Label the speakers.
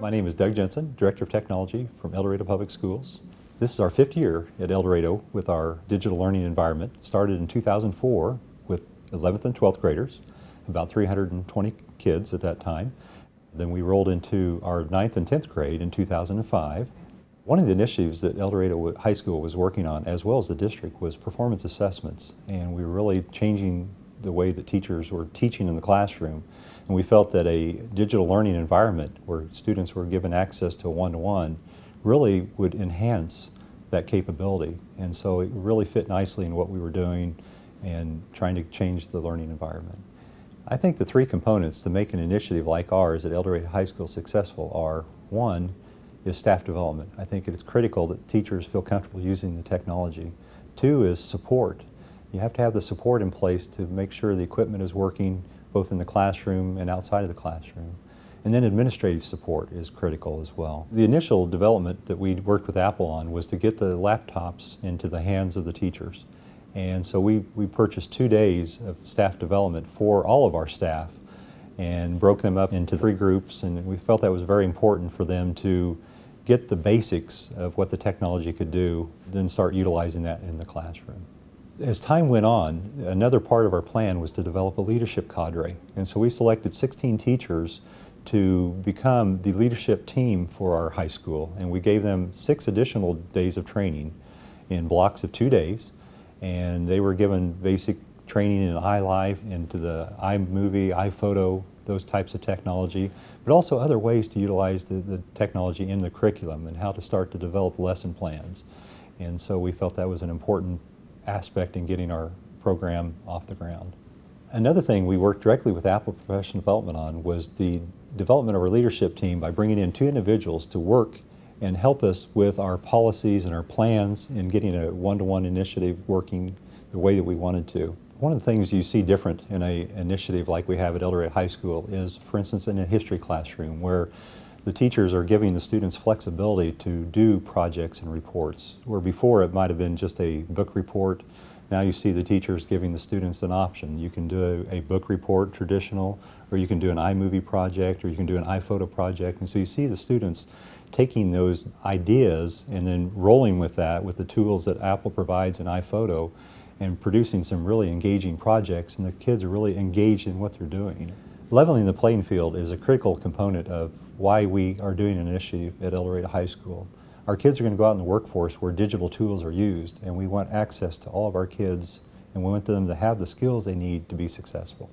Speaker 1: My name is Doug Jensen, Director of Technology from El Dorado Public Schools. This is our fifth year at El Dorado with our digital learning environment. Started in 2004 with 11th and 12th graders, about 320 kids at that time. Then we rolled into our 9th and 10th grade in 2005. One of the initiatives that El Dorado High School was working on, as well as the district, was performance assessments. And we were really changing the way that teachers were teaching in the classroom. And we felt that a digital learning environment where students were given access to a one-to-one really would enhance that capability. And so it really fit nicely in what we were doing and trying to change the learning environment. I think the three components to make an initiative like ours at El High School successful are, one, is staff development. I think it's critical that teachers feel comfortable using the technology. Two is support. You have to have the support in place to make sure the equipment is working both in the classroom and outside of the classroom. And then administrative support is critical as well. The initial development that we worked with Apple on was to get the laptops into the hands of the teachers. And so we, we purchased two days of staff development for all of our staff and broke them up into three groups and we felt that was very important for them to get the basics of what the technology could do, then start utilizing that in the classroom. As time went on, another part of our plan was to develop a leadership cadre. And so we selected 16 teachers to become the leadership team for our high school. And we gave them six additional days of training in blocks of two days. And they were given basic training in iLife, into the iMovie, iPhoto, those types of technology, but also other ways to utilize the, the technology in the curriculum and how to start to develop lesson plans. And so we felt that was an important aspect in getting our program off the ground. Another thing we worked directly with Apple Professional Development on was the development of our leadership team by bringing in two individuals to work and help us with our policies and our plans in getting a one-to-one initiative working the way that we wanted to. One of the things you see different in an initiative like we have at El Dorado High School is, for instance, in a history classroom where the teachers are giving the students flexibility to do projects and reports, where before it might have been just a book report. Now you see the teachers giving the students an option. You can do a, book report, traditional, or you can do an iMovie project, or you can do an iPhoto project. And so you see the students taking those ideas and then rolling with that with the tools that Apple provides in iPhoto and producing some really engaging projects, and the kids are really engaged in what they're doing. Leveling the playing field is a critical component of why we are doing an initiative at El Dorado High School. Our kids are going to go out in the workforce where digital tools are used and we want access to all of our kids and we want them to have the skills they need to be successful.